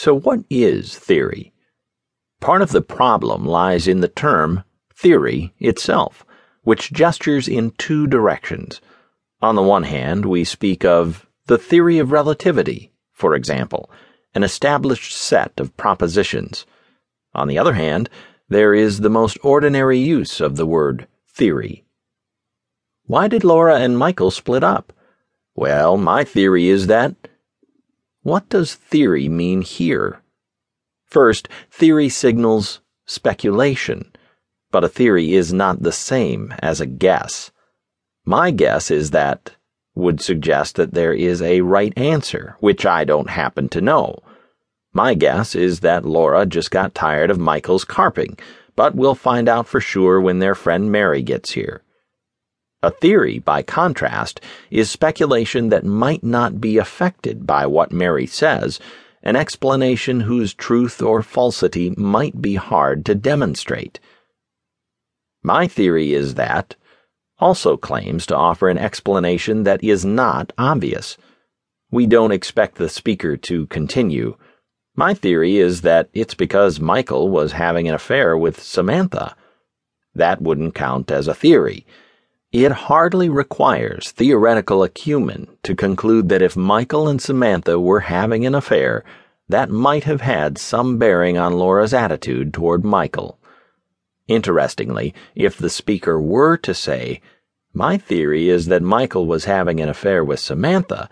So, what is theory? Part of the problem lies in the term theory itself, which gestures in two directions. On the one hand, we speak of the theory of relativity, for example, an established set of propositions. On the other hand, there is the most ordinary use of the word theory. Why did Laura and Michael split up? Well, my theory is that what does theory mean here? First, theory signals speculation, but a theory is not the same as a guess. My guess is that would suggest that there is a right answer, which I don't happen to know. My guess is that Laura just got tired of Michael's carping, but we'll find out for sure when their friend Mary gets here. A theory, by contrast, is speculation that might not be affected by what Mary says, an explanation whose truth or falsity might be hard to demonstrate. My theory is that also claims to offer an explanation that is not obvious. We don't expect the speaker to continue. My theory is that it's because Michael was having an affair with Samantha. That wouldn't count as a theory. It hardly requires theoretical acumen to conclude that if Michael and Samantha were having an affair, that might have had some bearing on Laura's attitude toward Michael. Interestingly, if the speaker were to say, My theory is that Michael was having an affair with Samantha,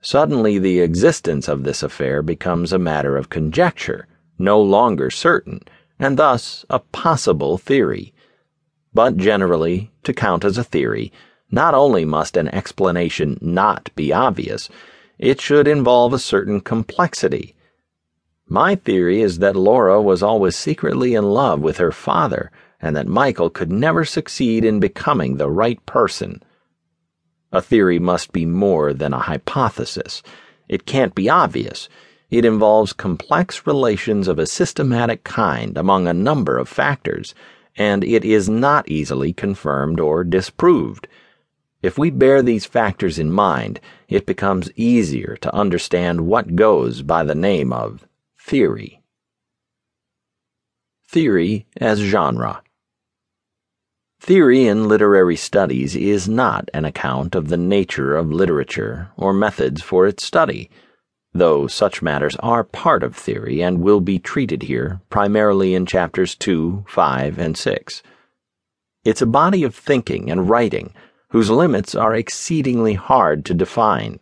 suddenly the existence of this affair becomes a matter of conjecture, no longer certain, and thus a possible theory. But generally, to count as a theory, not only must an explanation not be obvious, it should involve a certain complexity. My theory is that Laura was always secretly in love with her father, and that Michael could never succeed in becoming the right person. A theory must be more than a hypothesis. It can't be obvious. It involves complex relations of a systematic kind among a number of factors and it is not easily confirmed or disproved. If we bear these factors in mind, it becomes easier to understand what goes by the name of theory. Theory as genre. Theory in literary studies is not an account of the nature of literature or methods for its study though such matters are part of theory and will be treated here primarily in chapters 2, 5, and 6. It's a body of thinking and writing whose limits are exceedingly hard to define.